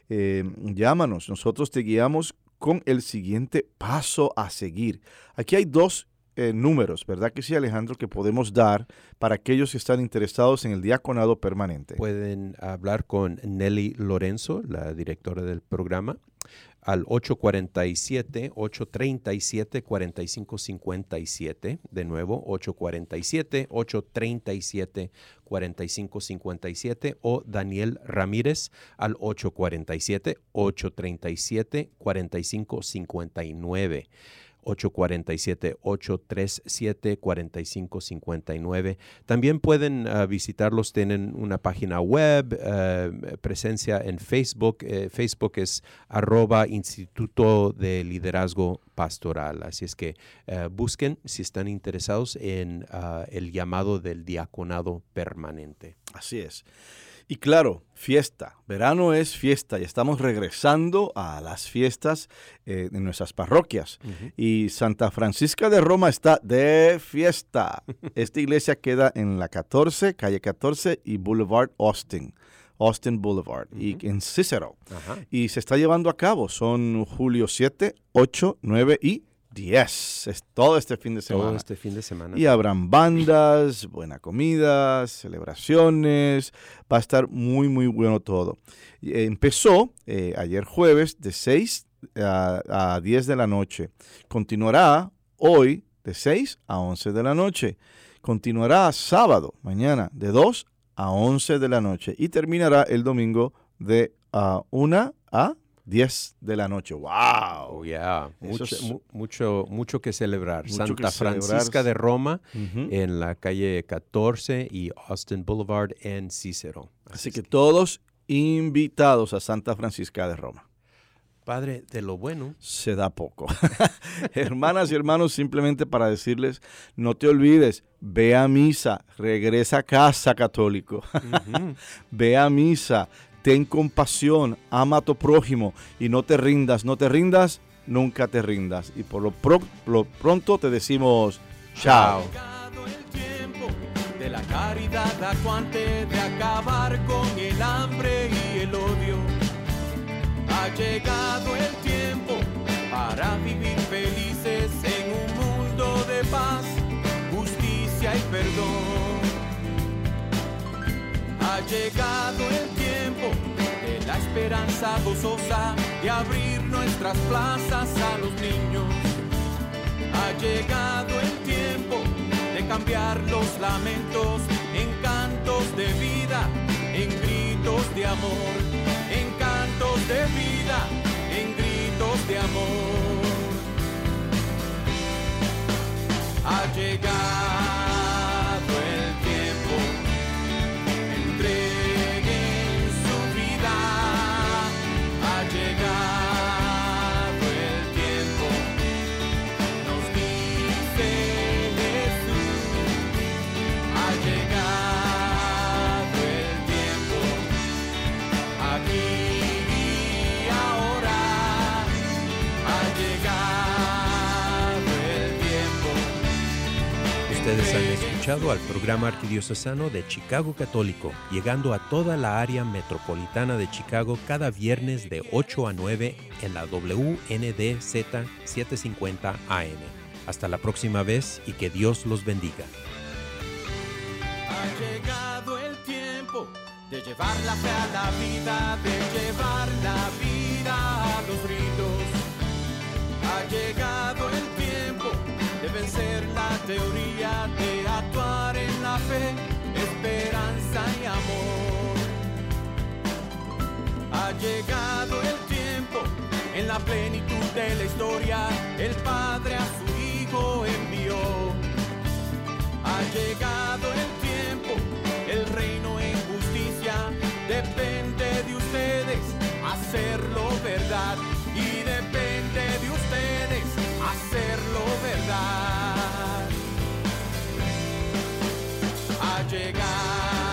Speaker 3: Eh, llámanos, nosotros te guiamos con el siguiente paso a seguir. Aquí hay dos eh, números, ¿verdad que sí, Alejandro, que podemos dar para aquellos que están interesados en el diaconado permanente?
Speaker 2: Pueden hablar con Nelly Lorenzo, la directora del programa, al 847-837-4557. De nuevo, 847-837-4557 o Daniel Ramírez al 847-837-4559. 847-837-4559. También pueden ah, visitarlos, tienen una página web, eh, presencia en Facebook. eh, Facebook es arroba Instituto de Liderazgo Pastoral. Así es que eh, busquen si están interesados en ah, el llamado del diaconado permanente.
Speaker 3: Así es. Y claro, fiesta. Verano es fiesta y estamos regresando a las fiestas eh, en nuestras parroquias. Y Santa Francisca de Roma está de fiesta. Esta iglesia queda en la 14, calle 14 y Boulevard Austin. Austin Boulevard y en Cicero. Y se está llevando a cabo. Son julio 7, 8, 9 y 10. Es todo este fin de semana.
Speaker 2: Todo este fin de semana.
Speaker 3: Y habrán bandas, buena comida, celebraciones. Va a estar muy, muy bueno todo. Eh, empezó eh, ayer jueves de 6 a, a 10 de la noche. Continuará hoy de 6 a 11 de la noche. Continuará sábado, mañana, de 2 a 11 de la noche. Y terminará el domingo de ah, 1 a 10 de la noche. ¡Wow!
Speaker 2: Oh, yeah. Mucho,
Speaker 3: es-
Speaker 2: mu- mucho, mucho que celebrar.
Speaker 3: Mucho
Speaker 2: Santa
Speaker 3: que celebrar.
Speaker 2: Francisca de Roma en la calle 14 y Austin Boulevard en Cicero.
Speaker 3: Así que todos invitados a Santa Francisca de Roma.
Speaker 2: Padre, de lo bueno,
Speaker 3: se da poco. Hermanas y hermanos, simplemente para decirles, no te olvides, ve a misa, regresa a casa católico, ve a misa, ten compasión, ama a tu prójimo y no te rindas, no te rindas, nunca te rindas. Y por lo, pro- lo pronto te decimos, chao.
Speaker 1: de la caridad acuante, de acabar con el hambre y el odio. Ha llegado el tiempo para vivir felices en un mundo de paz, justicia y perdón. Ha llegado el tiempo de la esperanza gozosa de abrir nuestras plazas a los niños. Ha llegado el tiempo de cambiar los lamentos en cantos de vida, en gritos de amor, en cantos de vida, en gritos de amor. Ha llegado
Speaker 2: escuchado al programa arquidiocesano de Chicago Católico, llegando a toda la área metropolitana de Chicago cada viernes de 8 a 9 en la WNDZ 750 AM. Hasta la próxima vez y que Dios los bendiga.
Speaker 1: Ha llegado el tiempo de llevar la fe a la vida, de llevar la vida a los ritos. Ha llegado el tiempo vencer la teoría, de actuar en la fe, esperanza y amor. Ha llegado el tiempo, en la plenitud de la historia, el Padre a su Hijo envió. Ha llegado el tiempo, el reino en justicia de hacerlo verdad chegar.